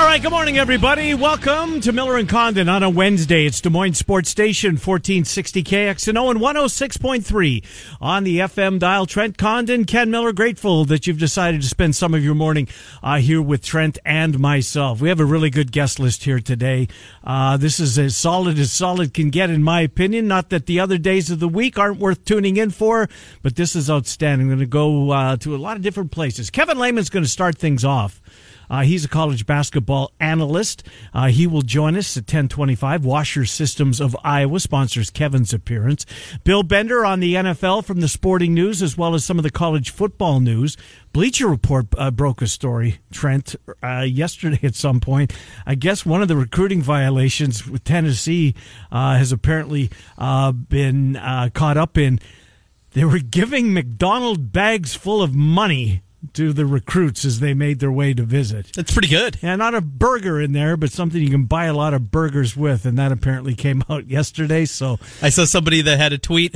All right, good morning, everybody. Welcome to Miller and Condon on a Wednesday. It's Des Moines Sports Station, 1460 KXNO and 106.3 on the FM dial. Trent Condon, Ken Miller, grateful that you've decided to spend some of your morning uh, here with Trent and myself. We have a really good guest list here today. Uh, this is as solid as solid can get, in my opinion. Not that the other days of the week aren't worth tuning in for, but this is outstanding. I'm going to go uh, to a lot of different places. Kevin Lehman's going to start things off. Uh, he's a college basketball analyst. Uh, he will join us at 1025. Washer Systems of Iowa sponsors Kevin's appearance. Bill Bender on the NFL from the sporting news as well as some of the college football news. Bleacher Report uh, broke a story, Trent, uh, yesterday at some point. I guess one of the recruiting violations with Tennessee uh, has apparently uh, been caught up in. They were giving McDonald bags full of money to the recruits as they made their way to visit. That's pretty good. Yeah, not a burger in there, but something you can buy a lot of burgers with, and that apparently came out yesterday. So I saw somebody that had a tweet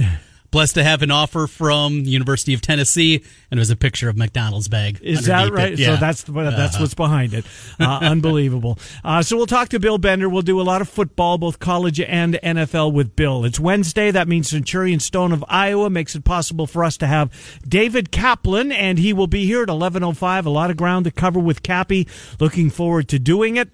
blessed to have an offer from University of Tennessee, and it was a picture of McDonald's bag. Is that right? Yeah. So that's that's uh-huh. what's behind it. Uh, unbelievable. Uh, so we'll talk to Bill Bender. We'll do a lot of football, both college and NFL, with Bill. It's Wednesday. That means Centurion Stone of Iowa makes it possible for us to have David Kaplan, and he will be here at eleven oh five. A lot of ground to cover with Cappy. Looking forward to doing it.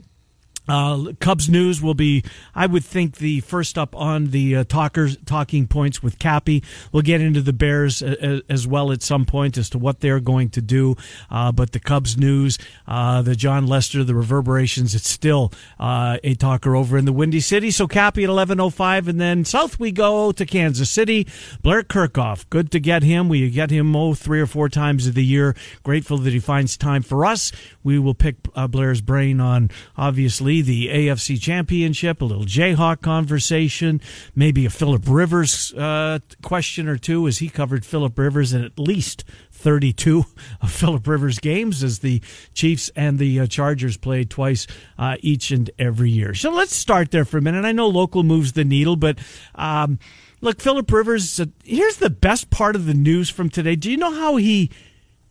Uh, Cubs news will be, I would think, the first up on the uh, talkers talking points with Cappy. We'll get into the Bears a, uh, a, as well at some point as to what they're going to do. Uh, but the Cubs news, uh, the Jon Lester, the reverberations, it's still uh, a talker over in the Windy City. So Cappy at eleven oh five, and then south we go to Kansas City. Blair Kerkhoff, good to get him. We get him oh three or four times of the year. Grateful that he finds time for us. We will pick Blair's brain on obviously the AFC Championship, a little Jayhawk conversation, maybe a Philip Rivers uh, question or two, as he covered Philip Rivers in at least 32 of Philip Rivers games as the Chiefs and the uh, Chargers played twice uh, each and every year. So let's start there for a minute. I know local moves the needle, but. Um, look, Philip Rivers. Uh, here's the best part of the news from today. Do you know how he,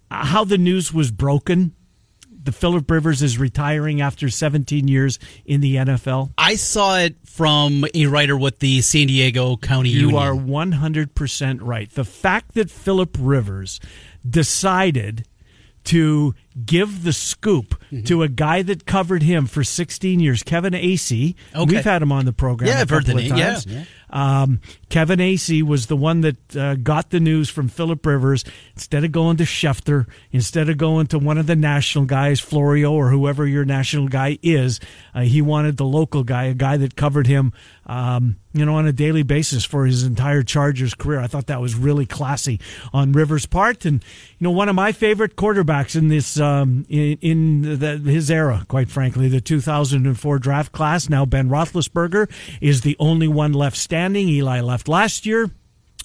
how the news was broken? The Philip Rivers is retiring after 17 years in the NFL? I saw it from a writer with the San Diego County you Union. are 100% right. The fact that Philip Rivers decided to give the scoop mm-hmm. to a guy that covered him for 16 years, Kevin Acee. Okay. We've had him on the program. Yeah, I've heard the name. Yeah. yeah. Um, Kevin Acee was the one that uh, got the news from Philip Rivers. Instead of going to Schefter, instead of going to one of the national guys, Florio or whoever your national guy is, uh, he wanted the local guy, a guy that covered him, um, you know, on a daily basis for his entire Chargers career. I thought that was really classy on Rivers' part, and you know, one of my favorite quarterbacks in this um, in, in the, his era, quite frankly, the 2004 draft class. Now Ben Roethlisberger is the only one left standing. Eli left last year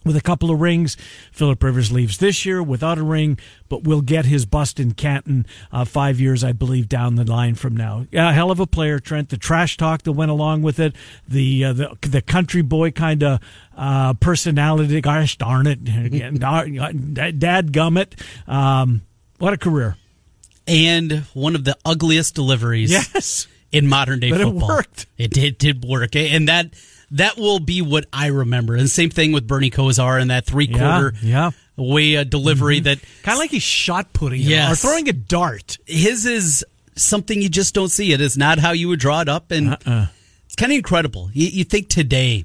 with a couple of rings. Philip Rivers leaves this year without a ring, but will get his bust in Canton uh, five years, I believe, down the line from now. Yeah, hell of a player, Trent. The trash talk that went along with it, the uh, the, the country boy kind of uh, personality. Gosh darn it, dad gummit. Um, what a career! And one of the ugliest deliveries. Yes. In modern day but football, it worked. It did did work, and that that will be what I remember. And same thing with Bernie Kosar and that three quarter yeah, yeah. way uh, delivery mm-hmm. that kind of like he's shot putting yes. or throwing a dart. His is something you just don't see. It is not how you would draw it up, and uh-uh. it's kind of incredible. You, you think today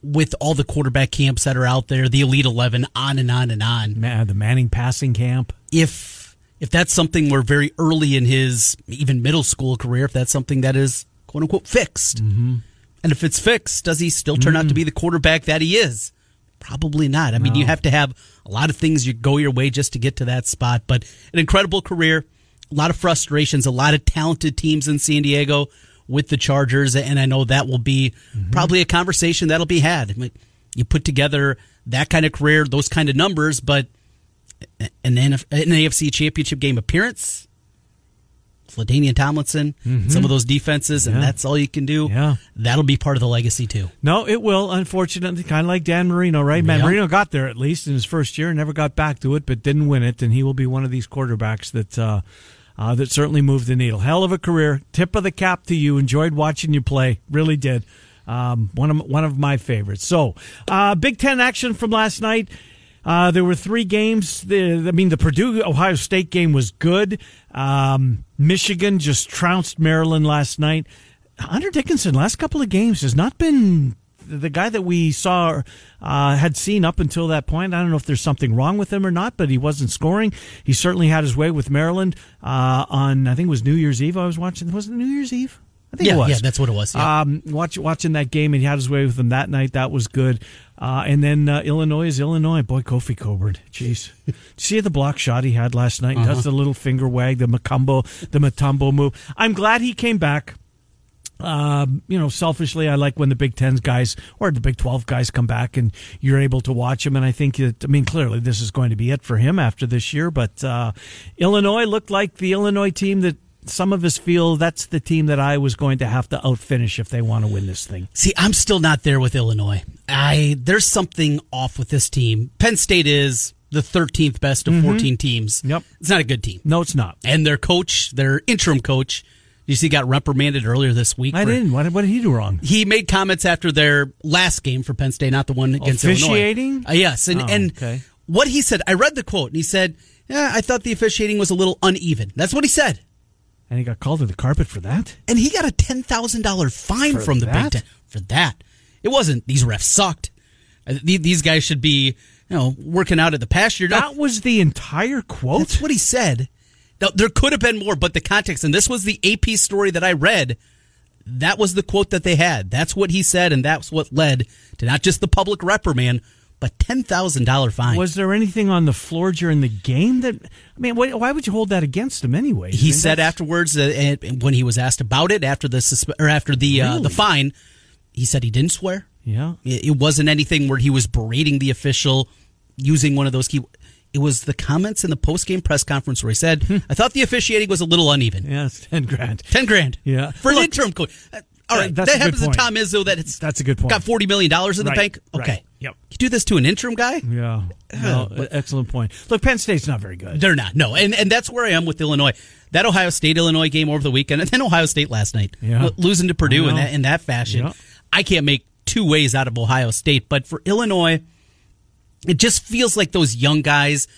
with all the quarterback camps that are out there, the Elite Eleven, on and on and on. Man, the Manning passing camp. If if that's something where very early in his even middle school career, if that's something that is quote unquote fixed, mm-hmm. And if it's fixed, does he still turn mm. out to be the quarterback that he is? Probably not. I mean, you have to have a lot of things you go your way just to get to that spot. But an incredible career, a lot of frustrations, a lot of talented teams in San Diego with the Chargers, and I know that will be mm-hmm. probably a conversation that'll be had. You put together that kind of career, those kind of numbers, but an, NF, an AFC championship game appearance, LaDainian Tomlinson, mm-hmm. some of those defenses, and yeah. that's all you can do. Yeah. That'll be part of the legacy too. No, it will, unfortunately, kind of like Dan Marino, right? Man, Marino got there at least in his first year, never got back to it, but didn't win it, and he will be one of these quarterbacks that uh, uh, that certainly moved the needle. Hell of a career. Tip of the cap to you. Enjoyed watching you play. Really did. Um, one of one of my favorites. So, uh, Big Ten action from last night. Uh, there were three games. The, I mean, the Purdue Ohio State game was good. Um, Michigan just trounced Maryland last night. Hunter Dickinson, last couple of games, has not been the guy that we saw uh, had seen up until that point. I don't know if there's something wrong with him or not, but he wasn't scoring. He certainly had his way with Maryland uh, on I think it was New Year's Eve. I was watching. Was it New Year's Eve? I think yeah, it was. Yeah, that's what it was. Yeah. Um, watch, watching that game, and he had his way with them that night. That was good. Uh, and then uh, Illinois is Illinois. Boy, Kofi Cockburn. Jeez. See the block shot he had last night? Uh-huh. Does the little finger wag, the Macumbo, the Mutombo move. I'm glad he came back. Um, you know, selfishly, I like when the Big Ten guys or the Big Twelve guys come back and you're able to watch them. And I think that, I mean, clearly this is going to be it for him after this year. But uh, Illinois looked like the Illinois team that some of us feel that's the team that I was going to have to outfinish if they want to win this thing. See, I'm still not there with Illinois. I there's something off with this team. Penn State is the 13th best of mm-hmm. 14 teams. Yep. It's not a good team. No, it's not. And their coach, their interim coach, you see, got reprimanded earlier this week. I didn't. What, what, did he do wrong? He made comments after their last game for Penn State, not the one against Officiating? Illinois. Uh, yes, and oh, and okay. what he said, I read the quote, and he said, "Yeah, I thought the officiating was a little uneven." That's what he said. And he got called to the carpet for that? And he got a $10,000 fine for from the that? Big Ten for that. It wasn't, these refs sucked. Uh, These guys should be, you know, working out at the pasture. That was the entire quote? That's what he said. Now, there could have been more, but the context, and this was the AP story that I read, that was the quote that they had. That's what he said, and that's what led to not just the public reprimand, but ten thousand dollar fine. Was there anything on the floor during the game that? I mean, why, why would you hold that against him anyway? He I mean, said that's- afterwards, uh, when he was asked about it after the or after the uh, the fine, he said he didn't swear. Yeah. It, it wasn't anything where he was berating the official using one of those key. It was the comments in the post game press conference where he said, "I thought the officiating was a little uneven." Yeah, it's ten grand. Ten grand. Yeah. for an Look, interim coach. All right, all that's that happens to. Tom Izzo. That it's That's a good point. got forty million dollars in the Right, bank. right. Yep. You do this to an interim guy? Yeah. No, excellent point. Look, Penn State's not very good. They're not. No, and and that's where I am with Illinois. That Ohio State Illinois game over the weekend, and then Ohio State last night, Yeah. Losing to Purdue in that in that fashion. Yeah. I can't make two ways out of Ohio State, but for Illinois, it just feels like those young guys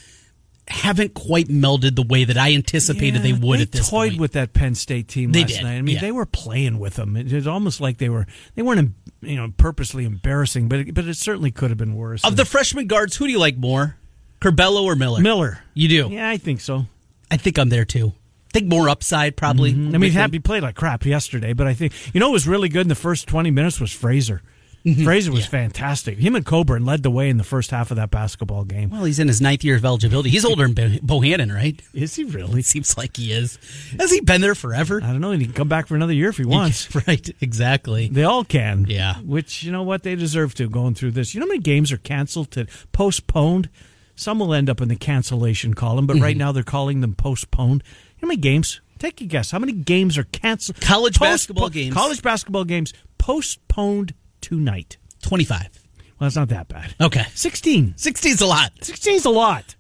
haven't quite melded the way that I anticipated they would they at this toyed point. with that Penn State team They last did, night. I mean, yeah. they were playing with them. It was almost like they were they weren't you know purposely embarrassing, but it, but it certainly could have been worse. of the freshman guards, who do you like more, Curbelo or Miller? Miller, You do. yeah, I think so. I think I'm there too. I think more upside probably. Mm-hmm. I mean, he, him. had, he played like crap yesterday, but I think you know what was really good in the first twenty minutes was Frazier. Frazier was Mm-hmm. Yeah. fantastic. Him and Cockburn led the way in the first half of that basketball game. Well, he's in his ninth year of eligibility. He's older than Bohannon, right? Is he really? It seems like he is. Has he been there forever? I don't know. He can come back for another year if he wants. right, exactly. They all can. Yeah. Which, you know what? They deserve to going through this. You know how many games are canceled to postponed? Some will end up in the cancellation column, but Mm-hmm. right now they're calling them postponed. You know how many games? Take a guess. How many games are canceled? College basketball games. College basketball games postponed tonight. 25. Well, that's not that bad. Okay. 16. 16 is a lot. 16 is a lot.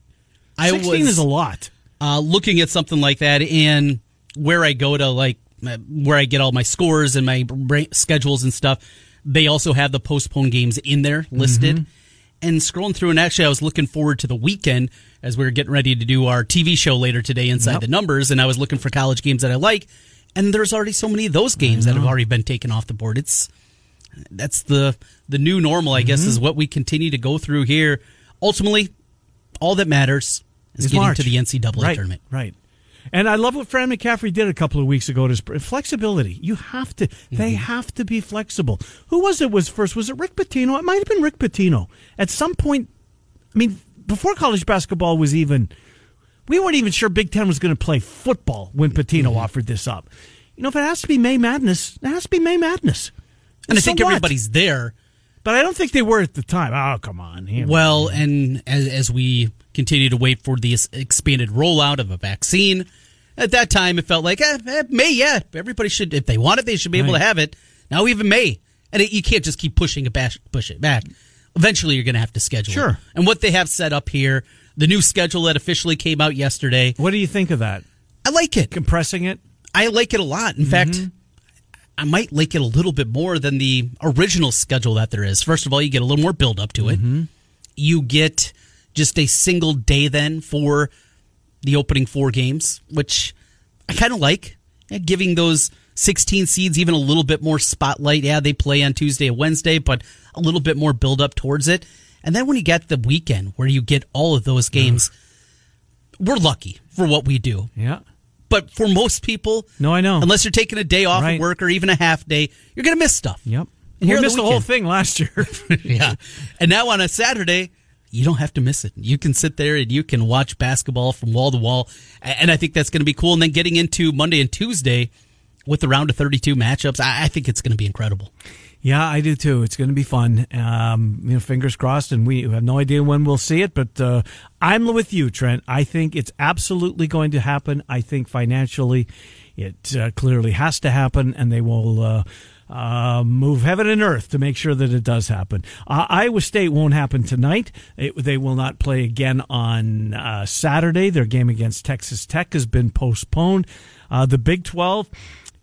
I 16 was is a lot. uh, looking at something like that and where I go to, like, uh, where I get all my scores and my schedules and stuff. They also have the postponed games in there listed. Mm-hmm. And scrolling through, and actually, I was looking forward to the weekend as we were getting ready to do our TV show later today, Inside Yep. the Numbers. And I was looking for college games that I like. And there's already so many of those games that have already been taken off the board. It's that's the the new normal, I Mm-hmm. guess, is what we continue to go through here. Ultimately, all that matters is It's getting March. to the NCAA right, tournament. Right. And I love what Fran McCaffery did a couple of weeks ago. To flexibility, you have to. They Mm-hmm. have to be flexible. Who was it? Was first? Was it Rick Pitino? It might have been Rick Pitino. At some point, I mean, before college basketball was even, we weren't even sure Big Ten was going to play football when Pitino Mm-hmm. offered this up. You know, if it has to be May Madness, it has to be May Madness. And I So think what? everybody's there. But I don't think they were at the time. Oh, come on. Yeah. Well, and as, as we continue to wait for the expanded rollout of a vaccine, at that time it felt like, eh, eh, May, yeah, everybody should, if they want it, they should be able to have it. Now even May. And it, you can't just keep pushing it back, push it back. Eventually you're going to have to schedule it. Sure. And what they have set up here, the new schedule that officially came out yesterday, what do you think of that? I like it. Compressing it? I like it a lot. In fact, I might like it a little bit more than the original schedule that there is. First of all, you get a little more build up to it. Mm-hmm. You get just a single day then for the opening four games, which I kind of like. Yeah, giving those 16 seeds even a little bit more spotlight. Yeah, they play on Tuesday and Wednesday, but a little bit more build up towards it. And then when you get the weekend where you get all of those games, we're lucky for what we do. Yeah. But for most people, No, I know. Unless you're taking a day off Right. of work or even a half day, you're going to miss stuff. Yep. And we missed the, whole thing last year. yeah. And now on a Saturday, you don't have to miss it. You can sit there and you can watch basketball from wall to wall. And I think that's going to be cool. And then getting into Monday and Tuesday with the round of 32 matchups, I, I think it's going to be incredible. Yeah, I do too. It's going to be fun. Um, you know, fingers crossed, and we have no idea when we'll see it. But uh, I'm with you, Trent. I think it's absolutely going to happen. I think financially, it uh, clearly has to happen, and they will. Uh, uh, move heaven and earth to make sure that it does happen. Uh, Iowa State won't happen tonight. It, they will not play again on uh, Saturday. Their game against Texas Tech has been postponed. Uh, the Big 12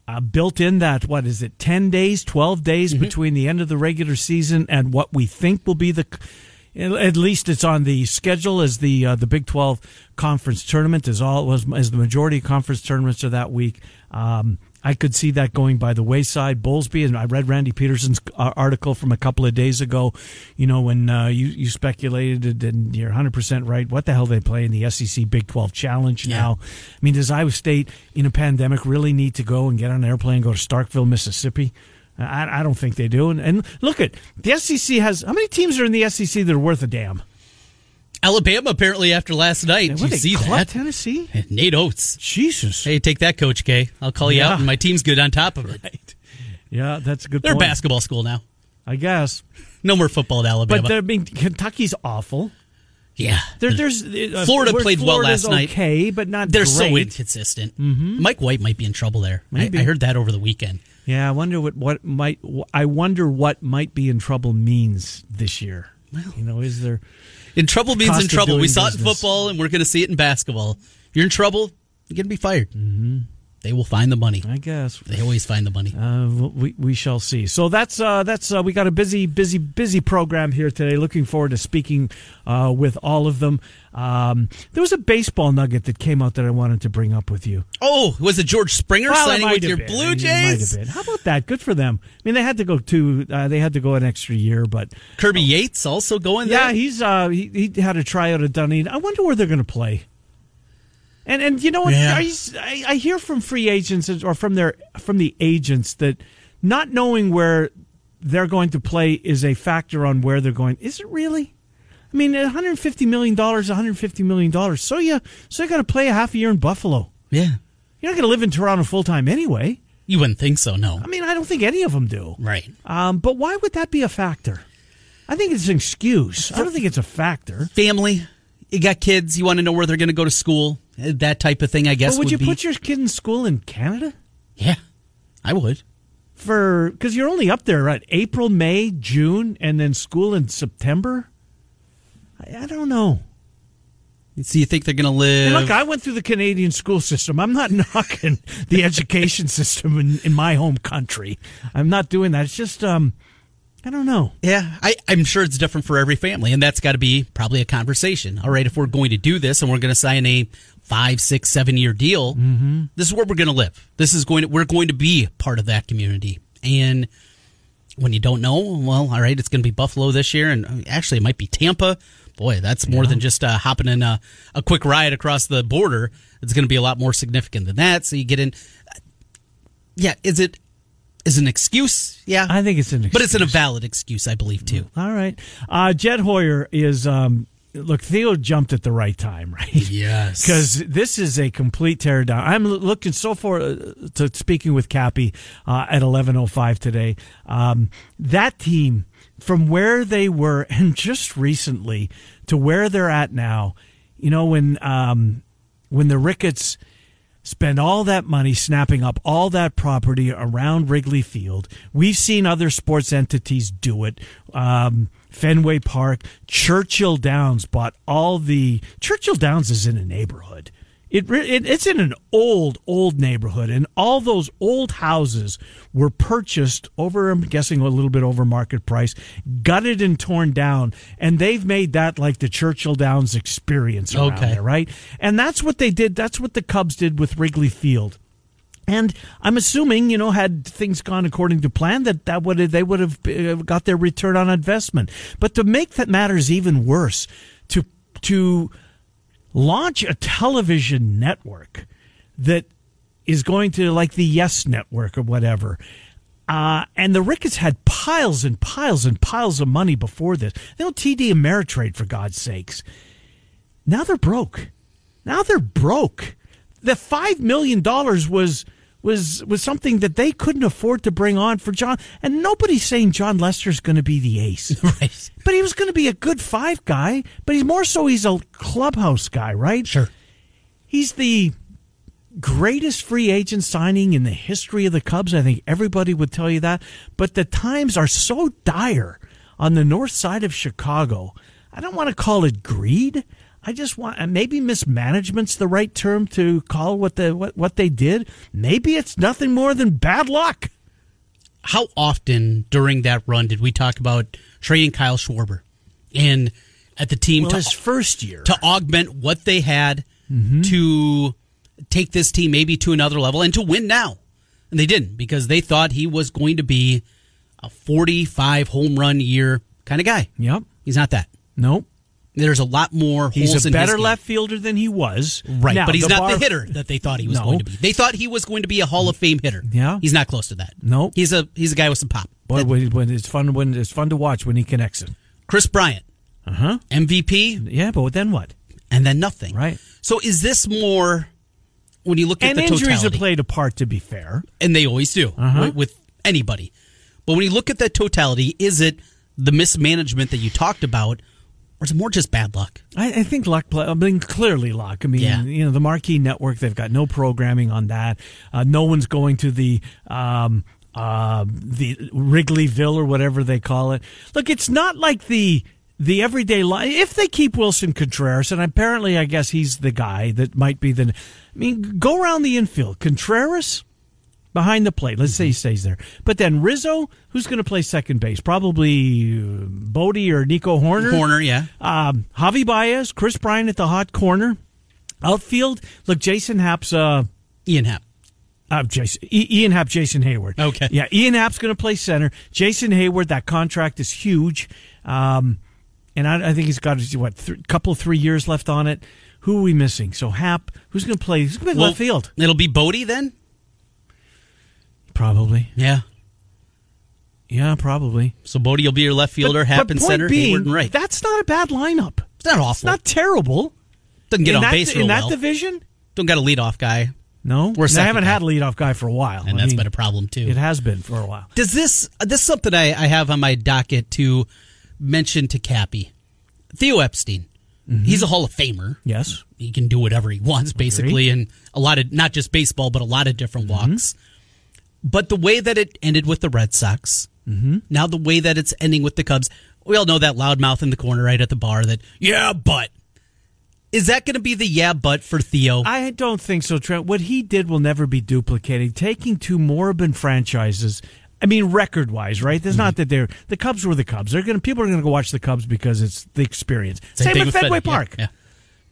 uh, built in that what is it 10 days 12 days between the end of the regular season and what we think will be the at least it's on the schedule as the uh, the Big 12 conference tournament as all was as the majority of conference tournaments are that week. Um, I could see that going by the wayside. Bowlesby, and I read Randy Peterson's uh, article from a couple of days ago. You know, when uh, you you speculated, and you're 100 percent right. What the hell they play in the SEC Big 12 Challenge now? I mean, does Iowa State in a pandemic really need to go and get on an airplane and go to Starkville, Mississippi? I, I don't think they do. And, and look at the SEC has how many teams are in the SEC that are worth a damn? Alabama, apparently, after last night. What, Did you see that? Tennessee? Nate Oats. Jesus. Hey, take that, Coach K. I'll call you Yeah. out, and my team's good on top of it. Right. Yeah, that's a good They're a point. basketball school now. I guess. No more football at Alabama. But I mean, Kentucky's awful. yeah. There, there's uh, Florida played well Florida's last night. Okay, but not. They're so great. inconsistent. Mike White might be in trouble there. I, Maybe. I heard that over the weekend. Yeah, I wonder what what might. I wonder what might be in trouble means this year. you know, is there? In trouble means in trouble. We saw it in football, and we're going to see it in basketball. If you're in trouble, you're going to be fired. Mm-hmm. They will find the money. I guess. They always find the money. Uh, we we shall see. So that's uh, that's uh, we got a busy busy busy program here today. Looking forward to speaking uh, with all of them. Um, there was a baseball nugget that came out that I wanted to bring up with you. Oh, was it George Springer Well, signing with your been. Blue It might have Jays? How about that? Good for them. I mean, they had to go to uh, they had to go an extra year, but Kirby Yates also going there. yeah, he's uh, he, he had a tryout at Dunedin. I wonder where they're going to play. And and you know what? Yeah. I, I hear from free agents or from their from the agents that not knowing where they're going to play is a factor on where they're going. Is it really? I mean, 150 million dollars, 150 million dollars. So you so you got to play a half a year in Buffalo. yeah. You're not going to live in Toronto full time anyway. You wouldn't think so, no. I mean, I don't think any of them do. Right. Um, but why would that be a factor? I think it's an excuse. I don't think it's a factor. Family. You got kids. You want to know where they're going to go to school. That type of thing, I guess. But would you be- put your kid in school in Canada Yeah, I would. for because you're only up there at April, May, June, and then school in September? I, I don't know. So you think they're going to live? And look, I went through the Canadian school system. I'm not knocking the education system in, in my home country. I'm not doing that. It's just um, I don't know. Yeah, I, I'm sure it's different for every family, and that's got to be probably a conversation. All right, if we're going to do this and we're going to sign a five, six, seven year deal, Mm-hmm. this is where we're going to live. This is going to we're going to be part of that community. And when you don't know, well, all right, it's going to be Buffalo this year, and uh, actually it might be Tampa. Boy, that's more than just uh, hopping in a, a quick ride across the border. It's going to be a lot more significant than that. So you get in. Yeah, is it is an excuse? Yeah, I think it's an excuse. but it's an a valid excuse, I believe, too. All right. Uh, Jed Hoyer is, um, look, Theo jumped at the right time, right? Yes. Because this is a complete teardown. I'm looking so forward to speaking with Cappy uh, at 11.05 today. Um, that team, from where they were and just recently to where they're at now. You know when um, when the Ricketts spend all that money snapping up all that property around Wrigley Field. We've seen other sports entities do it. Um, Fenway Park, Churchill Downs bought all the Churchill Downs is in a neighborhood. It, it, it's in an old old neighborhood and all those old houses were purchased over i'm guessing a little bit over market price gutted and torn down and they've made that like the churchill downs experience around Okay. there right and that's what they did that's what the cubs did with wrigley field and I'm assuming, you know, had things gone according to plan, that that would they would have uh, got their return on investment. But to make that matters even worse, to to launch a television network that is going to like the Yes Network or whatever. Uh, and the Ricketts had piles and piles and piles of money before this. They don't TD Ameritrade for God's sakes. Now they're broke. Now they're broke. The five million dollars was was was something that they couldn't afford to bring on for Jon. And nobody's saying Jon Lester's going to be the ace, Right. but he was going to be a good five guy. But he's more so he's a clubhouse guy, right? Sure. He's the greatest free agent signing in the history of the Cubs. I think everybody would tell you that. But the times are so dire on the north side of Chicago. I don't want to call it greed. I just want and maybe mismanagement's the right term to call what the what, what they did. Maybe it's nothing more than bad luck. How often during that run did we talk about trading Kyle Schwarber and at the team Well, to his first year. to augment what they had Mm-hmm. to take this team maybe to another level and to win now. And they didn't because they thought he was going to be a 45 home run year kind of guy. Yep. He's not that. Nope. There's a lot more He's holes a in his better left fielder than he was. Right, Now, but he's the not bar- the hitter that they thought he was No. going to be. They thought he was going to be a Hall of Fame hitter. Yeah. he's not close to that. Nope. he's a he's a guy with some pop. Boy, when, when it's fun when it's fun to watch when he connects it. Kris Bryant, Uh huh. MVP, Yeah, but then what? and then nothing. Right. So is this more when you look at And the injuries have played a part, to be fair. and they always do Uh-huh. with, with anybody. But when you look at that totality, is it the mismanagement that you talked about, or is it more just bad luck? I, I think luck. Play, I mean, clearly luck. I mean, Yeah. you know, the Marquee Network. They've got no programming on that. Uh, no one's going to the um, uh, the Wrigleyville or whatever they call it. Look, it's not like the the everyday life. If they keep Willson Contreras, and apparently, I guess he's the guy that might be the. I mean, go around the infield. Contreras behind the plate. Let's say he stays there. But then Rizzo, who's going to play second base? Probably uh, Bote or Nico Hoerner. Corner, yeah. Um, Javi Baez, Kris Bryant at the hot corner. Outfield, look, Jason Happ's, uh, Ian Happ. uh, Jason, Ian Happ, Jason Heyward. Okay. Yeah, Ian Happ's going to play center. Jason Heyward, that contract is huge. Um, and I, I think he's got, what, th- couple, three years left on it. Who are we missing? So Happ, who's going to play? Who's going to play Well, left field? It'll be Bote then. Probably. Yeah. Yeah, probably. So Bote will be your left fielder, But- Happ but point center, being, Heyward and right. That's not a bad lineup. It's not awful. It's not terrible. Doesn't get in on that, base real in that well. division. Don't got a leadoff guy, No, We're second haven't guy. had a leadoff guy for a while, and I that's mean, been a problem too. It has been for a while. Does this uh, this is something I, I have on my docket to mention to Cappy? Theo Epstein. Mm-hmm. He's a Hall of Famer. Yes, He can do whatever he wants, basically, and a lot of not just baseball, but a lot of different mm-hmm. walks. But the way that it ended with the Red Sox, mm-hmm. now the way that it's ending with the Cubs, we all know that loudmouth in the corner right at the bar that yeah, but is that going to be the yeah, but for Theo? I don't think so, Trent. What he did will never be duplicated. Taking two moribund franchises. I mean, record wise, right? There's not mm-hmm. that they're the Cubs were the Cubs. They're gonna people are gonna go watch the Cubs because it's the experience. Same, thing with Fenway Fenway, yeah, Park. yeah.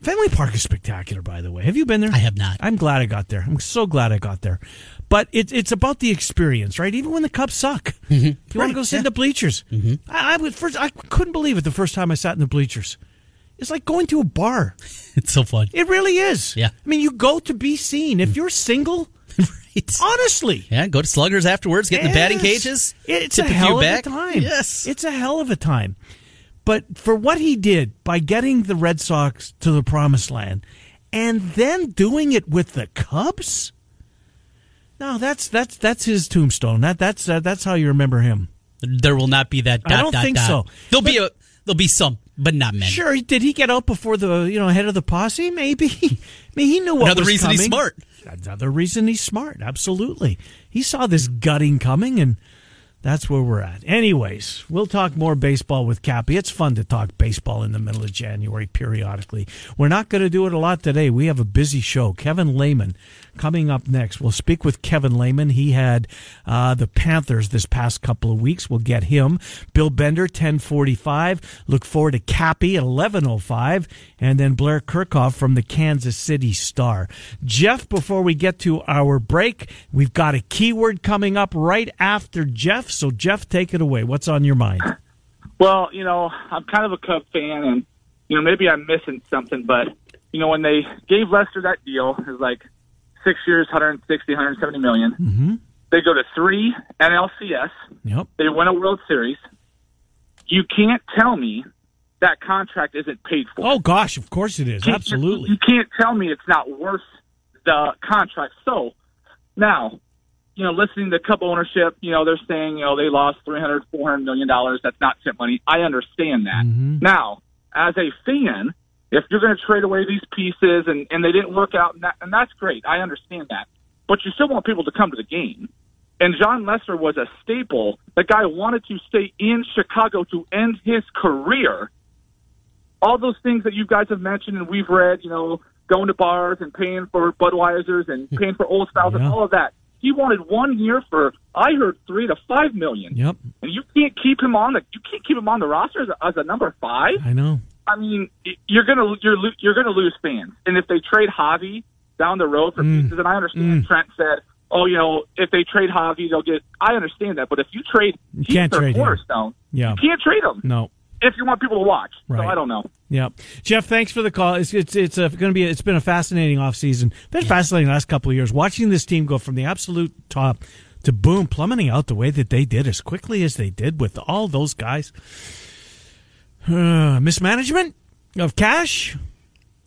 Fenway Park is spectacular, by the way. Have you been there? I have not. I'm glad I got there. I'm so glad I got there. But it's it's about the experience, right? Even when the Cubs suck, if mm-hmm. you want to go sit in the bleachers, mm-hmm. I, I would first. I couldn't believe it the first time I sat in the bleachers. It's like going to a bar. It's so fun. It really is. Yeah. I mean, you go to be seen. If you're single, right. honestly, Yeah, go to Sluggers afterwards, get in the batting cages. It's a hell of back. a time. Yes. It's a hell of a time. But for what he did by getting the Red Sox to the promised land and then doing it with the Cubs, no, that's that's that's his tombstone. That that's uh, that's how you remember him. There will not be that. Dot, I don't dot, think dot. so. There'll be a there'll be some, but not many. Sure, did he get out before the you know head of the posse? Maybe. I mean, he knew what Another reason he's smart. Another reason he's smart. Absolutely, he saw this gutting coming, and that's where we're at. Anyways, we'll talk more baseball with Cappy. It's fun to talk baseball in the middle of January periodically. We're not going to do it a lot today. We have a busy show. Kevin Lehman coming up next. We'll speak with Kevin Lehman. He had uh, the Panthers this past couple of weeks. We'll get him. Bill Bender, 1045. Look forward to Cappy at 1105. And then Blair Kerkhoff from the Kansas City Star. Jeff, before we get to our break, we've got a keyword coming up right after Jeff. So, Jeff, take it away. What's on your mind? Well, you know, I'm kind of a Cub fan, and you know, maybe I'm missing something, but you know, when they gave Lester that deal, it was like six years, 160, 170 million. Mm-hmm. They go to three NLCS. Yep. They win a World Series. You can't tell me that contract isn't paid for. Oh, gosh, of course it is. Absolutely. You can't tell me it's not worth the contract. So now, you know, listening to Cup ownership, you know, they're saying, you know, they lost 300, 400 million dollars. That's not tip money. I understand that. Mm-hmm. Now, as a fan, if you're going to trade away these pieces and, and they didn't work out, and, that, and that's great. I understand that. But you still want people to come to the game. And Jon Lester was a staple. The guy wanted to stay in Chicago to end his career all those things that you guys have mentioned and we've read, you know, going to bars and paying for Budweisers and paying for old styles and all of that. He wanted one year for I heard three to five million, Yep. and you can't keep him on the you can't keep him on the roster as a, as a number five. I know. I mean, you're gonna you're you're gonna lose fans, and if they trade Javi down the road for Mm. pieces, and I understand Trent said, oh, you know, if they trade Javi, they'll get. I understand that, but if you trade, You can't trade him. Yeah. You can't trade him No. If you want people to watch. Right. So I don't know. Yeah, Jeff, thanks for the call. It's it's it's going to be it's been a fascinating offseason. Been fascinating the last couple of years watching this team go from the absolute top to boom plummeting out the way that they did as quickly as they did with all those guys. Uh, mismanagement of cash.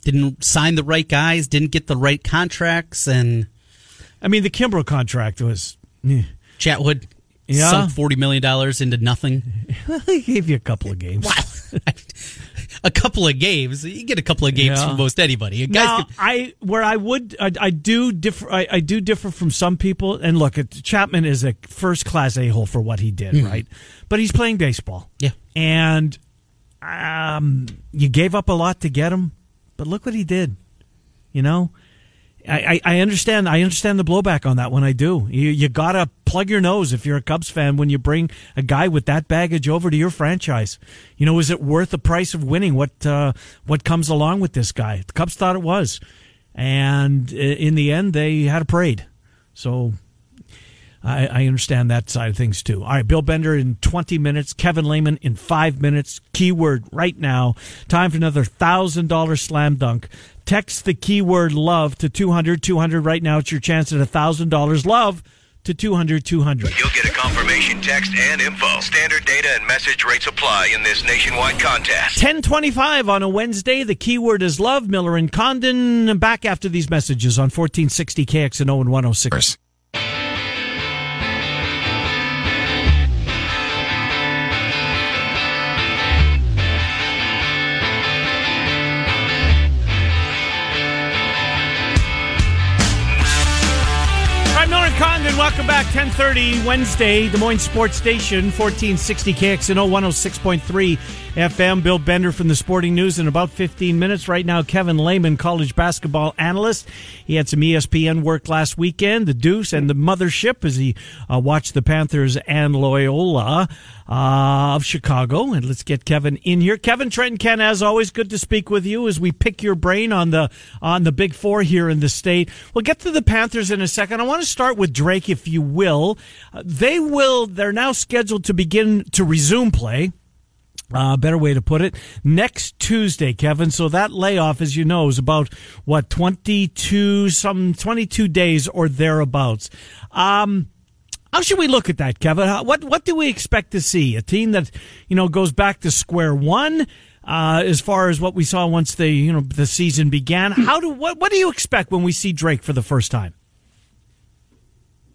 Didn't sign the right guys. Didn't get the right contracts, and I mean, the Kimbrough contract was. eh. Chatwood Yeah. sunk forty million dollars into nothing. he gave you a couple of games. a couple of games. You get a couple of games Yeah. from most anybody. Guys Now, can- I where I would I, I do differ I, I do differ from some people. And look, Chapman is a first class a hole for what he did, right? But he's playing baseball, yeah. and um, you gave up a lot to get him. But look what he did. You know, I, I, understand. I understand the blowback on that one. I do. You you gotta plug your nose if you're a Cubs fan when you bring a guy with that baggage over to your franchise. You know, is it worth the price of winning? What uh, what comes along with this guy? The Cubs thought it was, and in the end, they had a parade. So I, I understand that side of things too. All right, Bill Bender in 20 minutes, Kevin Lehman in five minutes. Keyword right now. Time for another $1,000 slam dunk. Text the keyword love to 200 200 right now. It's your chance at $1,000 love to 200 200. You'll get a confirmation text and info. Standard data and message rates apply in this nationwide contest. 1025 on a Wednesday. The keyword is love. Miller and Condon back after these messages on 1460 KXNO and 106. Welcome back. 1030 Wednesday, Des Moines Sports Station, 1460 KXNO 106.3 FM. Bill Bender from the Sporting News in about 15 minutes. Right now, Kevin Lehman, college basketball analyst. He had some ESPN work last weekend, the Deuce and the Mothership, as he uh, watched the Panthers and Loyola uh, of Chicago. And let's get Kevin in here. Kevin Trenton Ken, as always, good to speak with you as we pick your brain on the on the Big Four here in the state. We'll get to the Panthers in a second. I want to start with Drake, if you will. Uh, they will. They're now scheduled to begin to resume play. Uh, better way to put it. Next Tuesday, Kevin. So that layoff, as you know, is about what twenty two, some twenty two days or thereabouts. Um, how should we look at that, Kevin? What what do we expect to see? A team that you know goes back to square one uh, as far as what we saw once the you know the season began. How do what what do you expect when we see Drake for the first time?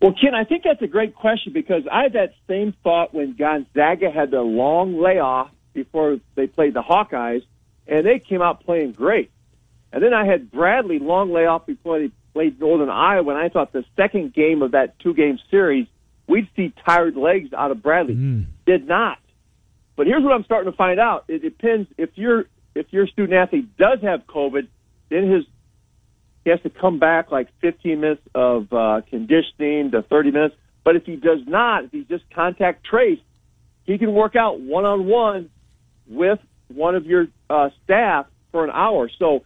Well, Ken, I think that's a great question because I had that same thought when Gonzaga had the long layoff before they played the Hawkeyes, and they came out playing great. And then I had Bradley long layoff before they played Northern Iowa, and I thought the second game of that two game series, we'd see tired legs out of Bradley. Mm. Did not. But here's what I'm starting to find out. It depends if your if your student athlete does have COVID, then his he has to come back like 15 minutes of uh, conditioning to 30 minutes. But if he does not, if he's just contact traced, he can work out one on one with one of your uh, staff for an hour. So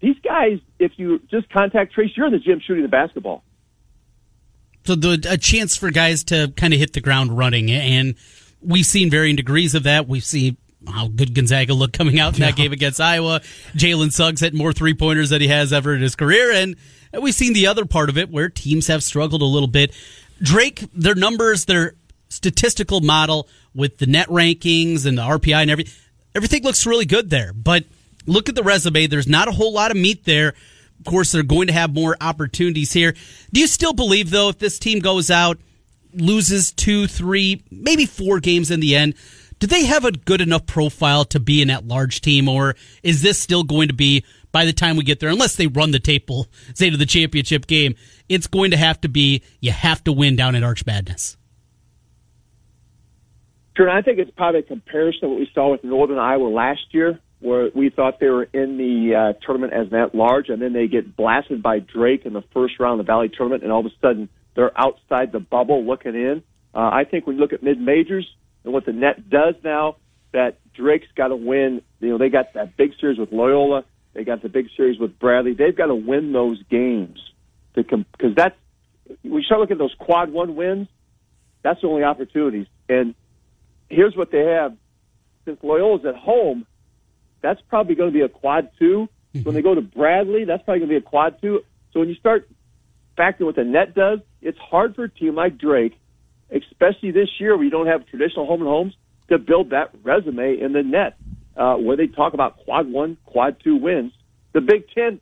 these guys, if you just contact trace, you're in the gym shooting the basketball. So the a chance for guys to kind of hit the ground running, and we've seen varying degrees of that. We've seen how good Gonzaga looked coming out in that game against Iowa. Jalen Suggs hit more three pointers than he has ever in his career, and we've seen the other part of it where teams have struggled a little bit. Drake, their numbers, their statistical model with the net rankings and the RPI and everything, everything looks really good there. But look at the resume. There's not a whole lot of meat there. Of course, they're going to have more opportunities here. Do you still believe, though, if this team goes out, loses two, three, maybe four games in the end, do they have a good enough profile to be an at large team, or is this still going to be by the time we get there, unless they run the table, say to the championship game, it's going to have to be you have to win down at Arch Madness. Sure, and I think it's probably a comparison to what we saw with Northern Iowa last year, where we thought they were in the uh, tournament as an at large, and then they get blasted by Drake in the first round of the Valley tournament, and all of a sudden they're outside the bubble looking in. Uh, I think when you look at mid majors and what the net does now, that Drake's got to win. You know, they got that big series with Loyola. They got the big series with Bradley. They've got to win those games to because that's we start looking at those quad one wins. That's the only opportunities. And here's what they have: since Loyola's at home, that's probably going to be a quad 2 So when they go to Bradley, that's probably going to be a quad two. So when you start factoring what the net does, it's hard for a team like Drake, especially this year where you don't have traditional home and homes, to build that resume in the net uh, where they talk about quad one, quad two wins. The Big Ten,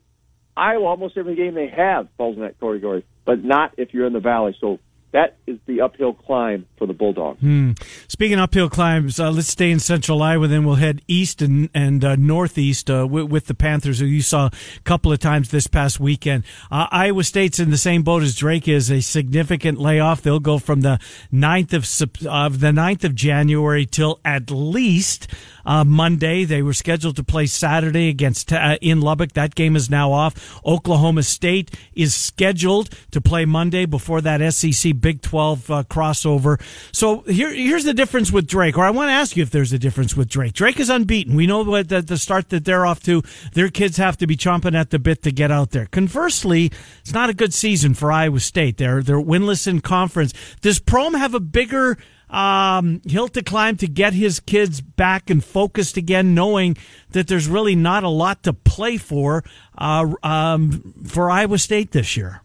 Iowa, almost every game they have falls in that category, but not if you're in the Valley. So that is the uphill climb for the Bulldogs. Hmm. Speaking of uphill climbs, uh, let's stay in Central Iowa. Then we'll head east and and uh, northeast uh, with, with, the Panthers, who you saw a couple of times this past weekend. Uh, Iowa State's in the same boat as Drake is a significant layoff. They'll go from the 9th of of the 9th of January till at least uh, Monday. They were scheduled to play Saturday against uh, in Lubbock. That game is now off. Oklahoma State is scheduled to play Monday before that SEC Big 12 uh, crossover. So here, here's the difference with Drake, or I want to ask you if there's a difference with Drake. Drake is unbeaten. We know what the, the start that they're off to. Their kids have to be chomping at the bit to get out there. Conversely, it's not a good season for Iowa State. They're they're winless in conference. Does Prohm have a bigger um, hill to climb to get his kids back and focused again, knowing that there's really not a lot to play for uh, um, for Iowa State this year?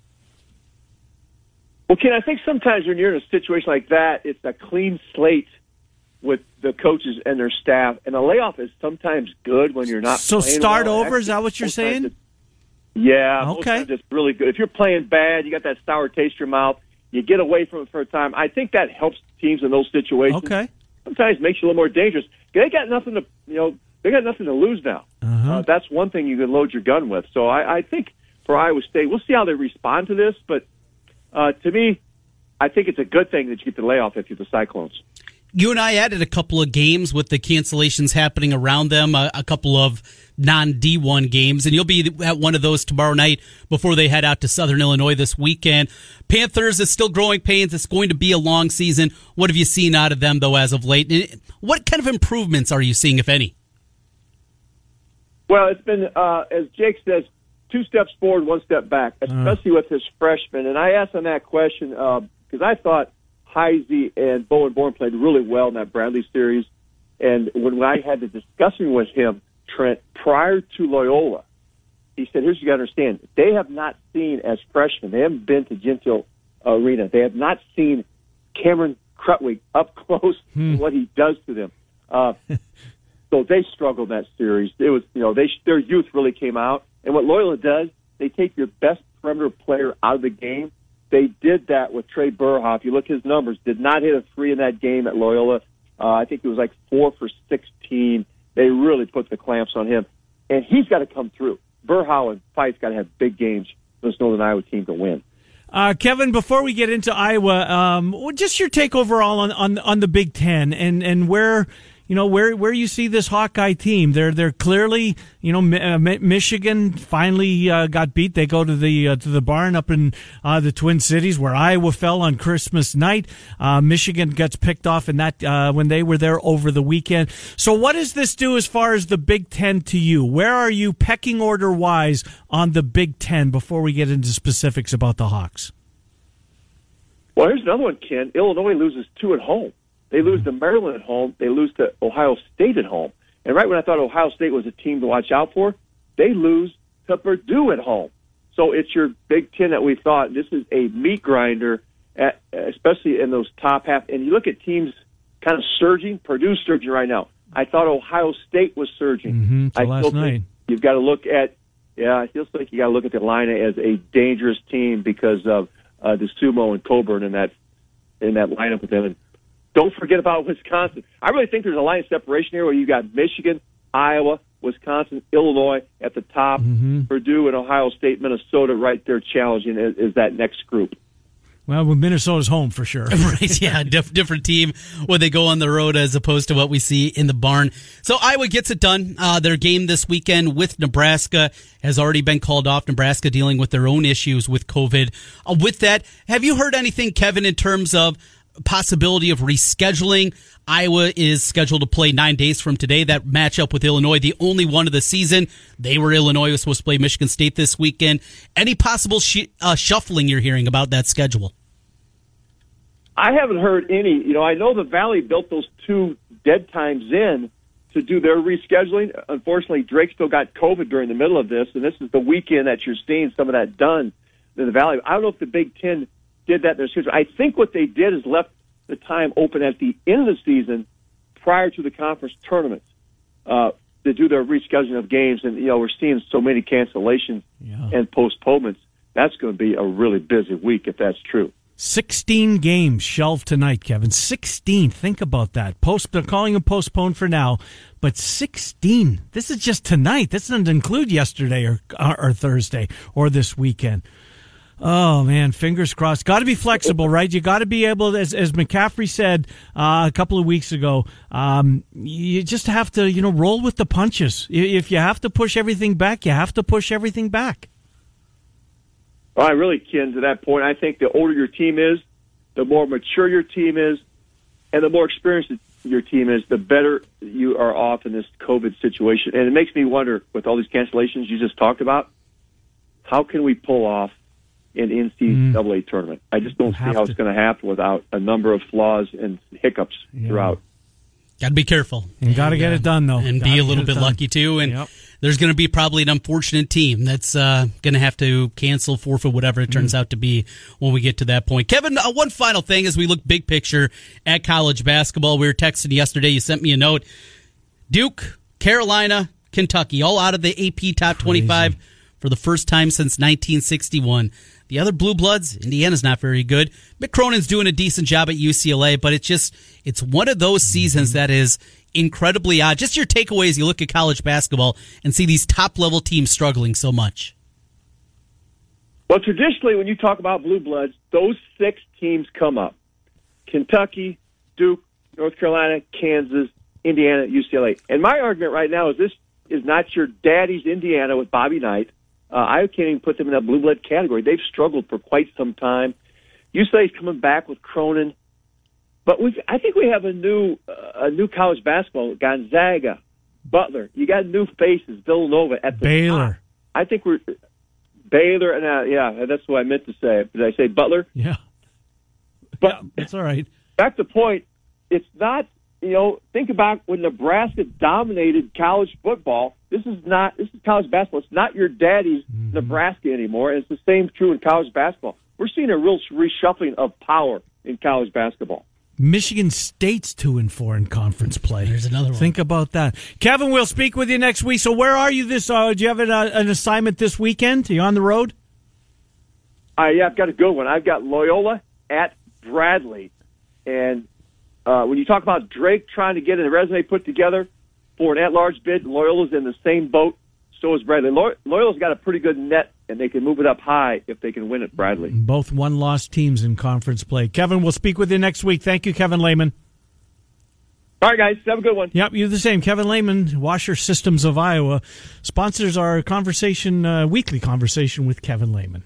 Well, Ken, I think sometimes when you're in a situation like that, it's a clean slate with the coaches and their staff, and a layoff is sometimes good when you're not. So start well. over. Actually, is that what you're saying? Yeah. Okay. It's really good. If you're playing bad, you got that sour taste in your mouth. You get away from it for a time. I think that helps teams in those situations. Okay. Sometimes makes you a little more dangerous. They got nothing to, you know, they got nothing to lose now. Uh-huh. Uh, that's one thing you can load your gun with. So I, I think for Iowa State, we'll see how they respond to this. But uh, to me, I think it's a good thing that you get the layoff if you're the Cyclones. You and I added a couple of games with the cancellations happening around them, a, a couple of non D1 games, and you'll be at one of those tomorrow night before they head out to Southern Illinois this weekend. Panthers is still growing pains. It's going to be a long season. What have you seen out of them, though, as of late? What kind of improvements are you seeing, if any? Well, it's been, uh, as Jake says, two steps forward, one step back, especially uh. with his freshman. And I asked him that question because uh, I thought Heise and Bowen Born played really well in that Bradley series. And when I had the discussion with him, Trent, prior to Loyola, he said, here's what you got to understand. They have not seen, as freshmen, they haven't been to Gentile Arena. They have not seen Cameron Krutwig up close hmm. what he does to them. Uh, so they struggled that series. It was, you know, they their youth really came out. And what Loyola does, they take your best perimeter player out of the game. They did that with Trae Berhow. You look at his numbers, did not hit a three in that game at Loyola. Uh, I think it was like four for 16. They really put the clamps on him. And he's got to come through. Burhoff and Phyfe's got to have big games for this Northern Iowa team to win. Uh, Kevin, before we get into Iowa, um, just your take overall on, on, on the Big Ten and, and where you know where where you see this Hawkeye team. They're they're clearly you know uh, Michigan finally uh, got beat. They go to the uh, to the barn up in uh, the Twin Cities where Iowa fell on Christmas night. Uh, Michigan gets picked off in that uh, when they were there over the weekend. So what does this do as far as the Big Ten to you? Where are you pecking order wise on the Big Ten before we get into specifics about the Hawks? Well, here's another one, Ken. Illinois loses two at home. They lose to Maryland at home. They lose to Ohio State at home. And right when I thought Ohio State was a team to watch out for, they lose to Purdue at home. So it's your Big Ten that we thought this is a meat grinder, at, especially in those top half. And you look at teams kind of surging. Purdue's surging right now. I thought Ohio State was surging. Mm-hmm, I last still night. you've got to look at. Yeah, It feels like you got to look at Atlanta as a dangerous team because of uh, the Sumo and Cockburn in that in that lineup with them. And don't forget about Wisconsin. I really think there's a line of separation here where you got Michigan, Iowa, Wisconsin, Illinois at the top, mm-hmm. Purdue and Ohio State, Minnesota right there challenging is, is that next group. Well, Minnesota's home for sure. right, yeah, diff- different team when they go on the road as opposed to what we see in the barn. So Iowa gets it done. Uh, their game this weekend with Nebraska has already been called off. Nebraska dealing with their own issues with COVID. Uh, with that, have you heard anything, Kevin, in terms of possibility of rescheduling. Iowa is scheduled to play nine days from today. That matchup with Illinois, the only one of the season. They were Illinois was supposed to play Michigan State this weekend. Any possible sh- uh, shuffling you're hearing about that schedule? I haven't heard any. You know, I know the Valley built those two dead times in to do their rescheduling. Unfortunately, Drake still got COVID during the middle of this, and this is the weekend that you're seeing some of that done in the Valley. I don't know if the Big Ten did that in their schedule. I think what they did is left the time open at the end of the season prior to the conference tournament uh, to do their rescheduling of games. And, you know, we're seeing so many cancellations yeah. and postponements. That's going to be a really busy week if that's true. 16 games shelved tonight, Kevin. 16. Think about that. Post, they're calling them postponed for now, but 16. This is just tonight. This doesn't include yesterday or, or Thursday or this weekend. Oh man, fingers crossed. Got to be flexible, right? You got to be able, as as McCaffery said uh, a couple of weeks ago, um, you just have to, you know, roll with the punches. If you have to push everything back, you have to push everything back. I really, Ken, to that point, I think the older your team is, the more mature your team is, and the more experienced your team is, the better you are off in this COVID situation. And it makes me wonder, with all these cancellations you just talked about, how can we pull off? In NCAA mm. tournament. I just don't see how to. it's going to happen without a number of flaws and hiccups yeah. throughout. Got to be careful. And got to get uh, it done, though. And gotta be a little bit done. lucky, too. And yep. there's going to be probably an unfortunate team that's uh, going to have to cancel, forfeit, whatever it turns mm. out to be when we get to that point. Kevin, uh, one final thing as we look big picture at college basketball. We were texting yesterday. You sent me a note. Duke, Carolina, Kentucky, all out of the AP top Crazy. 25 for the first time since 1961. The other blue bloods, Indiana's not very good. Mick Cronin's doing a decent job at UCLA, but it's just it's one of those seasons that is incredibly odd. Just your takeaways you look at college basketball and see these top level teams struggling so much. Well, traditionally, when you talk about blue bloods, those six teams come up: Kentucky, Duke, North Carolina, Kansas, Indiana, UCLA. And my argument right now is this is not your daddy's Indiana with Bobby Knight uh, I can't even put them in that blue blood category. They've struggled for quite some time. You say he's coming back with Cronin, but we I think we have a new uh, a new college basketball. Gonzaga, Butler. You got new faces. Villanova at the Baylor. Top. I think we're Baylor and uh, yeah, that's what I meant to say. Did I say Butler? Yeah. But yeah, it's all right. Back to point. It's not you know think about when Nebraska dominated college football this is not this is college basketball. It's not your daddy's mm-hmm. Nebraska anymore. And it's the same true in college basketball. We're seeing a real reshuffling of power in college basketball. Michigan State's two and four in conference play. There's another one. Think about that, Kevin. We'll speak with you next week. So where are you this? Uh, do you have an, uh, an assignment this weekend? Are you on the road? I, yeah, I've got a good one. I've got Loyola at Bradley, and uh, when you talk about Drake trying to get a resume put together, for an at-large bid, Loyola's in the same boat. So is Bradley. Loy- Loyola's got a pretty good net, and they can move it up high if they can win it, Bradley. Both one-loss teams in conference play. Kevin, we'll speak with you next week. Thank you, Kevin Lehman. All right, guys, have a good one. Yep, you the same. Kevin Lehman, Washer Systems of Iowa, sponsors our conversation, uh, weekly conversation with Kevin Lehman.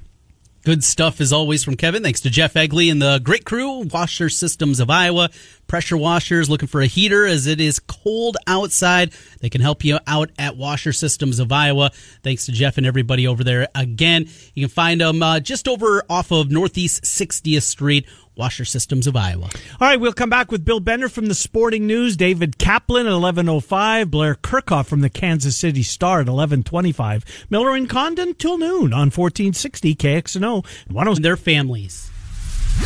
Good stuff as always from Kevin. Thanks to Jeff Egley and the great crew, Washer Systems of Iowa. Pressure washers looking for a heater as it is cold outside. They can help you out at Washer Systems of Iowa. Thanks to Jeff and everybody over there again. You can find them uh, just over off of Northeast 60th Street. Washer Systems of Iowa. All right, we'll come back with Bill Bender from the Sporting News, David Kaplan at 11.05, Blair Kerkhoff from the Kansas City Star at 11.25, Miller and Condon till noon on 1460 KXNO. One of their families.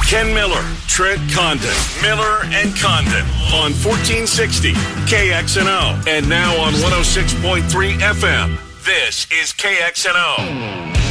Ken Miller, Trent Condon, Miller and Condon on 1460 KXNO and now on 106.3 FM. This is KXNO.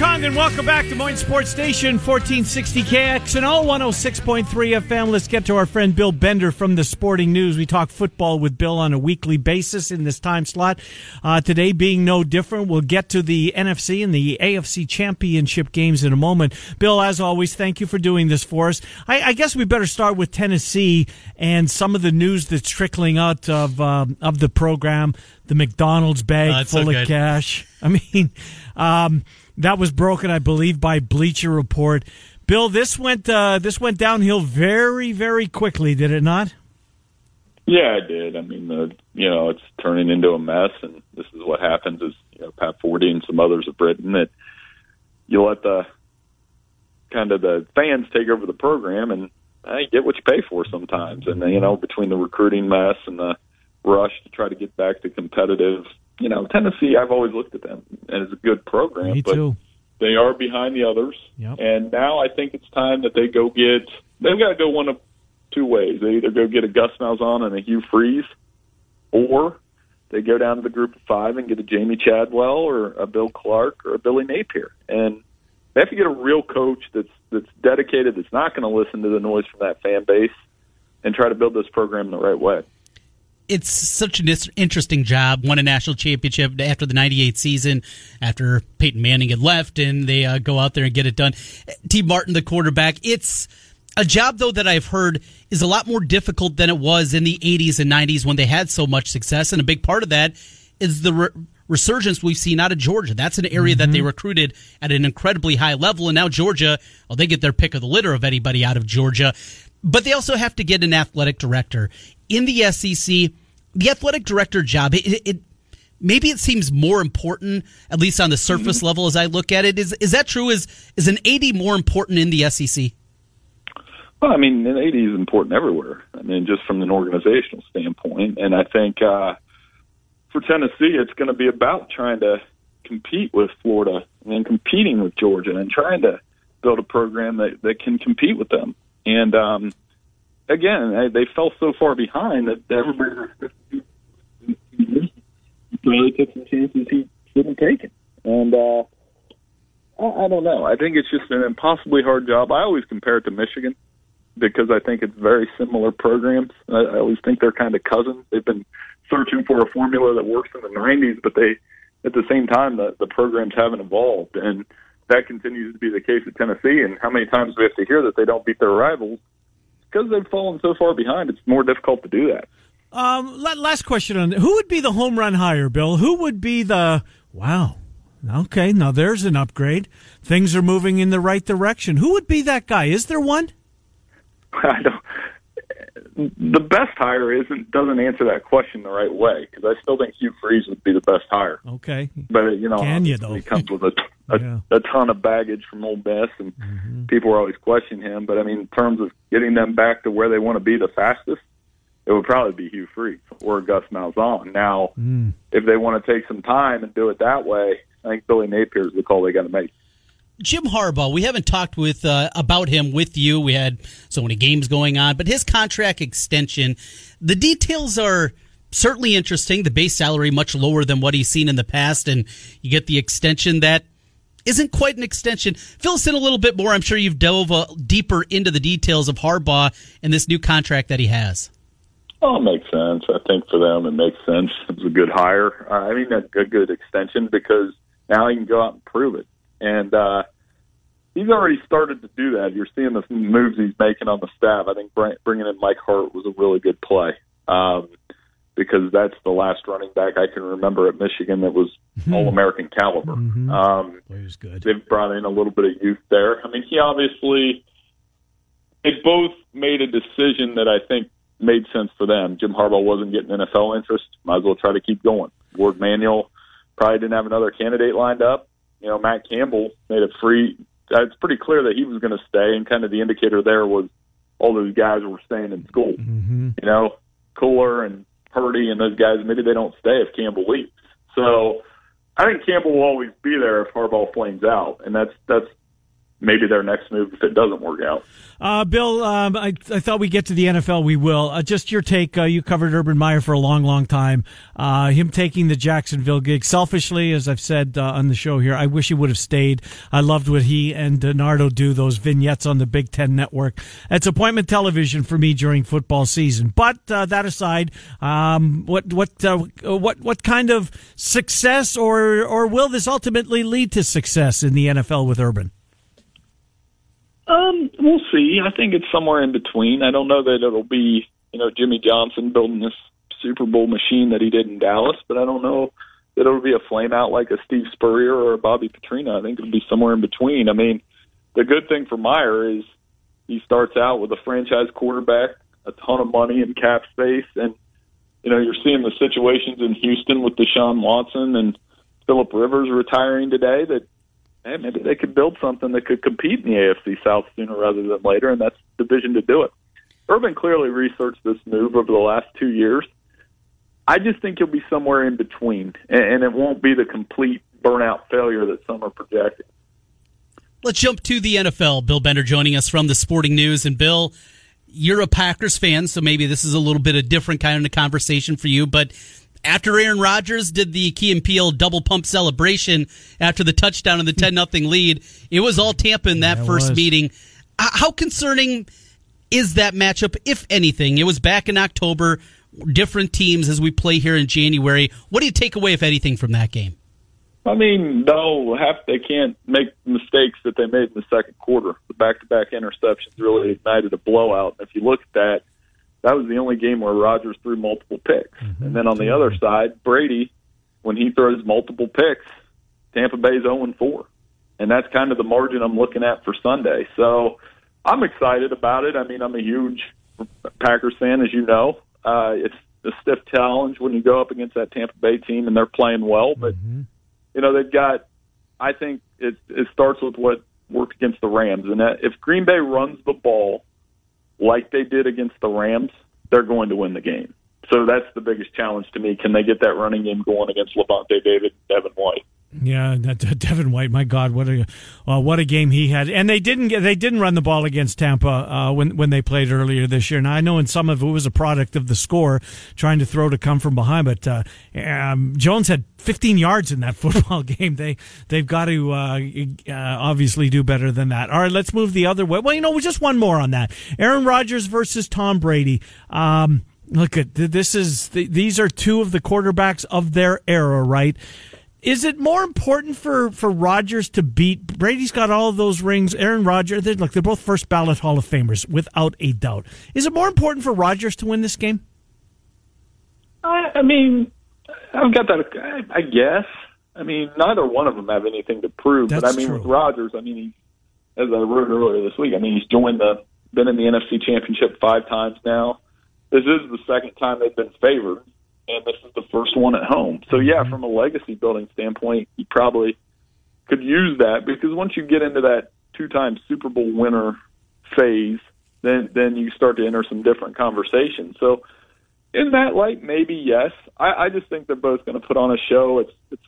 Miller and Welcome back to Moines Sports Station, 1460 KXNO, 106.3 FM. Let's get to our friend Bill Bender from the Sporting News. We talk football with Bill on a weekly basis in this time slot. Uh, today being no different. We'll get to the NFC and the AFC championship games in a moment. Bill, as always, thank you for doing this for us. I, I guess we better start with Tennessee and some of the news that's trickling out of, um, of the program. The McDonald's bag Oh, full so of cash. I mean, um, that was broken, I believe, by Bleacher Report. Bill, this went uh, this went downhill very, very quickly, did it not? Yeah, I did. I mean, the you know, it's turning into a mess, and this is what happens. Is you know, Pat Forde and some others have written that you let the kind of the fans take over the program, and you get what you pay for sometimes. And you know, between the recruiting mess and the rush to try to get back to competitive, you know, Tennessee, I've always looked at them as a good program, Me but too. they are behind the others. Yep. And now I think it's time that they go get. They've got to go one of two ways. They either go get a Gus Malzahn and a Hugh Freeze, or they go down to the group of five and get a Jamey Chadwell or a Bill Clark or a Billy Napier. And they have to get a real coach that's that's dedicated, that's not going to listen to the noise from that fan base, and try to build this program the right way. It's such an interesting job. Won a national championship after the '98 season, after Peyton Manning had left, and they uh, go out there and get it done. Tee Martin, the quarterback. It's a job though that I've heard is a lot more difficult than it was in the '80s and '90s when they had so much success, and a big part of that is the. Re- Resurgence we've seen out of Georgia. That's an area that they recruited at an incredibly high level. And now Georgia, well, they get their pick of the litter of anybody out of Georgia. But they also have to get an athletic director. In the SEC, the athletic director job, it, it maybe it seems more important, at least on the surface level as I look at it. Is is that true? Is is an AD more important in the SEC? Well, I mean, an AD is important everywhere. I mean, just from an organizational standpoint, and I think uh, for Tennessee, it's going to be about trying to compete with Florida and competing with Georgia and trying to build a program that that can compete with them. And um, again, they, fell so far behind that everybody really took some chances he shouldn't take taken. And uh, I, I don't know. I think it's just an impossibly hard job. I always compare it to Michigan because I think it's very similar programs. I, I always think they're kind of cousins. They've been searching for a formula that works in the '90s, but they, at the same time, the, the programs haven't evolved, and that continues to be the case at Tennessee. And how many times do we have to hear that they don't beat their rivals? Because they've fallen so far behind, it's more difficult to do that. Um, last question on who would be the home run hire, Bill? Who would be the wow? Okay, now there's an upgrade. Things are moving in the right direction. Who would be that guy? Is there one? I don't. The best hire isn't doesn't answer that question the right way because I still think Hugh Freeze would be the best hire. Okay, But you know, Can you, though? he comes with a a, Yeah. a ton of baggage from Ole Miss, and Mm-hmm. people are always questioning him. But I mean, in terms of getting them back to where they want to be the fastest, it would probably be Hugh Freeze or Gus Malzahn. Now, Mm. if they want to take some time and do it that way, I think Billy Napier is the call they got to make. Jim Harbaugh, we haven't talked with uh, about him with you. We had so many games going on, but his contract extension, the details are certainly interesting. The base salary much lower than what he's seen in the past, and you get the extension that isn't quite an extension. Fill us in a little bit more. I'm sure you've dove uh, deeper into the details of Harbaugh and this new contract that he has. Oh, it makes sense. I think for them, it makes sense. It was a good hire. Uh, I mean, a good, good extension because now he can go out and prove it. And uh, he's already started to do that. You're seeing the moves he's making on the staff. I think bringing in Mike Hart was a really good play um, because that's the last running back I can remember at Michigan that was mm-hmm. All American caliber. Mm-hmm. Um, he was good. They've brought in a little bit of youth there. I mean, he obviously they both made a decision that I think made sense for them. Jim Harbaugh wasn't getting NFL interest. Might as well try to keep going. Warde Manuel probably didn't have another candidate lined up. You know, Matt Campbell made it free. It's pretty clear that he was going to stay, and kind of the indicator there was all those guys were staying in school. Mm-hmm. You know, Kolar and Purdy and those guys, maybe they don't stay if Campbell leaves. So I think Campbell will always be there if Harbaugh flames out, and that's that's maybe their next move if it doesn't work out. Uh, Bill, um, I, I, thought we'd get to the NFL. We will. Uh, just your take. Uh, you covered Urban Meyer for a long, long time. Uh, him taking the Jacksonville gig. Selfishly, as I've said uh, on the show here, I wish he would have stayed. I loved what he and Nardo do, those vignettes on the Big Ten Network. It's appointment television for me during football season. But uh, that aside, um, what what what what kind of success or or will this ultimately lead to success in the NFL with Urban? Um, we'll see. I think it's somewhere in between. I don't know that it'll be, you know, Jimmy Johnson building this Super Bowl machine that he did in Dallas, but I don't know that it'll be a flame out like a Steve Spurrier or a Bobby Petrino. I think it'll be somewhere in between. I mean, the good thing for Meyer is he starts out with a franchise quarterback, a ton of money and cap space, and you know, you're seeing the situations in Houston with Deshaun Watson and Philip Rivers retiring today that hey, maybe they could build something that could compete in the AFC South sooner rather than later, and that's the vision to do it. Urban clearly researched this move over the last two years. I just think he'll be somewhere in between, and it won't be the complete burnout failure that some are projecting. Let's jump to the NFL. Bill Bender joining us from the Sporting News. And Bill, you're a Packers fan, so maybe this is a little bit of different kind of conversation for you, but after Aaron Rodgers did the Key and Peele double pump celebration after the touchdown and the 10 nothing lead, it was all Tampa in that yeah, first was. meeting. How concerning is that matchup, if anything? It was back in October, different teams as we play here in January. What do you take away, if anything, from that game? I mean, no, half they can't make mistakes that they made in the second quarter. The back-to-back interceptions really ignited a blowout. If you look at that, that was the only game where Rodgers threw multiple picks. Mm-hmm. And then on the other side, Brady, when he throws multiple picks, Tampa Bay's 0 4. And that's kind of the margin I'm looking at for Sunday. So I'm excited about it. I mean, I'm a huge Packers fan, as you know. Uh, it's a stiff challenge when you go up against that Tampa Bay team and they're playing well. But, mm-hmm. you know, they've got, I think it, it starts with what worked against the Rams. And that if Green Bay runs the ball like they did against the Rams, they're going to win the game. So that's the biggest challenge to me. Can they get that running game going against Lavonte David, Devin White? Yeah, Devin White. My God, what a uh, what a game he had! And they didn't get they didn't run the ball against Tampa uh, when when they played earlier this year. Now I know in some of it was a product of the score, trying to throw to come from behind. But uh, um, Jones had 15 yards in that football game. They they've got to uh, uh, obviously do better than that. All right, let's move the other way. Well, you know, just one more on that. Aaron Rodgers versus Tom Brady. Um, look at this is these are two of the quarterbacks of their era, right? Is it more important for for Rodgers to beat Brady's got all of those rings? Aaron Rodgers, they're, look, they're both first ballot Hall of Famers without a doubt. Is it more important for Rodgers to win this game? I, I mean, I've got that. I, guess. I mean, neither one of them have anything to prove. That's but I mean, true. with Rodgers, I mean, he, as I wrote earlier this week, I mean, he's joined the been in the NFC Championship five times now. This is the second time they've been favored and this is the first one at home. So yeah, mm-hmm. from a legacy building standpoint, you probably could use that because once you get into that two-time Super Bowl winner phase, then then you start to enter some different conversations. So in that light, maybe yes. I, I just think they're both going to put on a show. It's it's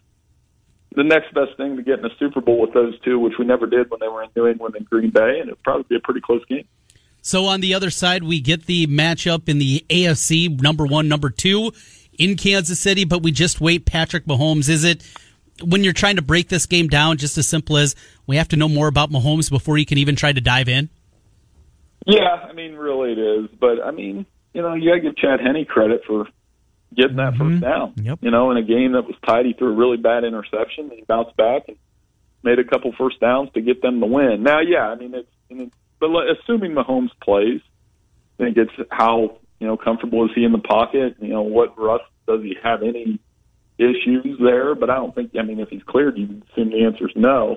the next best thing to get in a Super Bowl with those two, which we never did when they were in New England and Green Bay, and it'd probably be a pretty close game. So on the other side, we get the matchup in the AFC number one, number two in Kansas City, but we just wait Patrick Mahomes. Is it when you're trying to break this game down just as simple as we have to know more about Mahomes before you can even try to dive in? Yeah, I mean, really it is. But I mean, you know, you got to give Chad Henne credit for getting that Mhm. first down. Yep. You know, in a game that was tight, he threw a really bad interception. He bounced back and made a couple first downs to get them the win. Now, yeah, I mean, it's, and it's but le- assuming Mahomes plays, I think it's how you know comfortable is he in the pocket. You know, what rust does he have any issues there? But I don't think. I mean, if he's cleared, you can assume the answer is no.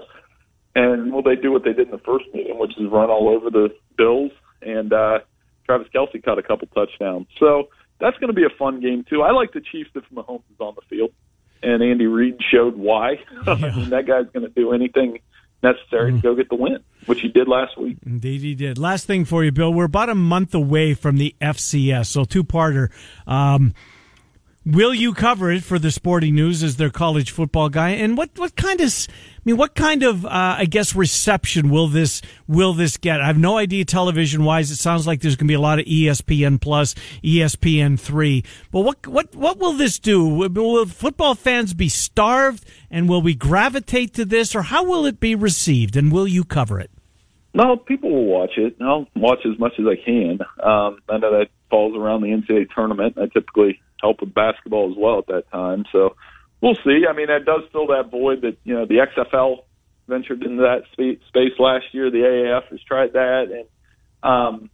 And will they do what they did in the first meeting, which is run all over the Bills? And uh, Travis Kelce caught a couple touchdowns. So that's going to be a fun game too. I like the Chiefs if Mahomes is on the field, and Andy Reid showed why. I mean, that guy's going to do anything necessary to go get the win, which he did last week. Indeed, he did. Last thing for you, Bill. We're about a month away from the FCS, so two-parter. Um, will you cover it for the Sporting News as their college football guy? And what what kind of I mean, what kind of uh, I guess reception will this will this get? I have no idea television wise. It sounds like there's going to be a lot of ESPN Plus, ESPN three. But what what what will this do? Will, will football fans be starved, and will we gravitate to this, or how will it be received? And will you cover it? No, people will watch it. I'll watch as much as I can. Um, I know that falls around the NCAA tournament. I typically help with basketball as well at that time. So we'll see. I mean, that does fill that void that, you know, the XFL ventured into that space last year. The AAF has tried that. And um,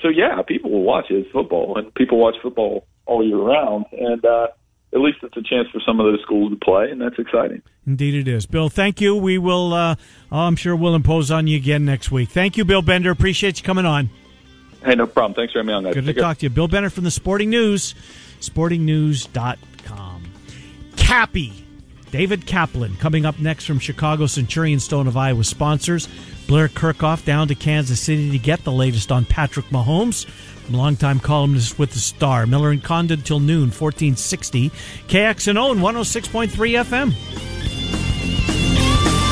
so, yeah, people will watch it. It's football, and people watch football all year round. And uh, at least it's a chance for some of those schools to play, and that's exciting. Indeed, it is. Bill, thank you. We will, uh, I'm sure we'll impose on you again next week. Thank you, Bill Bender. Appreciate you coming on. Hey, no problem. Thanks for having me on, guys. Good to care. talk to you. Bill Bender from the Sporting News, sportingnews.com. Cappy, David Kaplan, coming up next from Chicago Centurion Stone of Iowa sponsors. Blair Kerkhoff down to Kansas City to get the latest on Patrick Mahomes. Longtime columnist with the Star, Miller and Condon till noon, 1460. KXNO and 106.3 FM.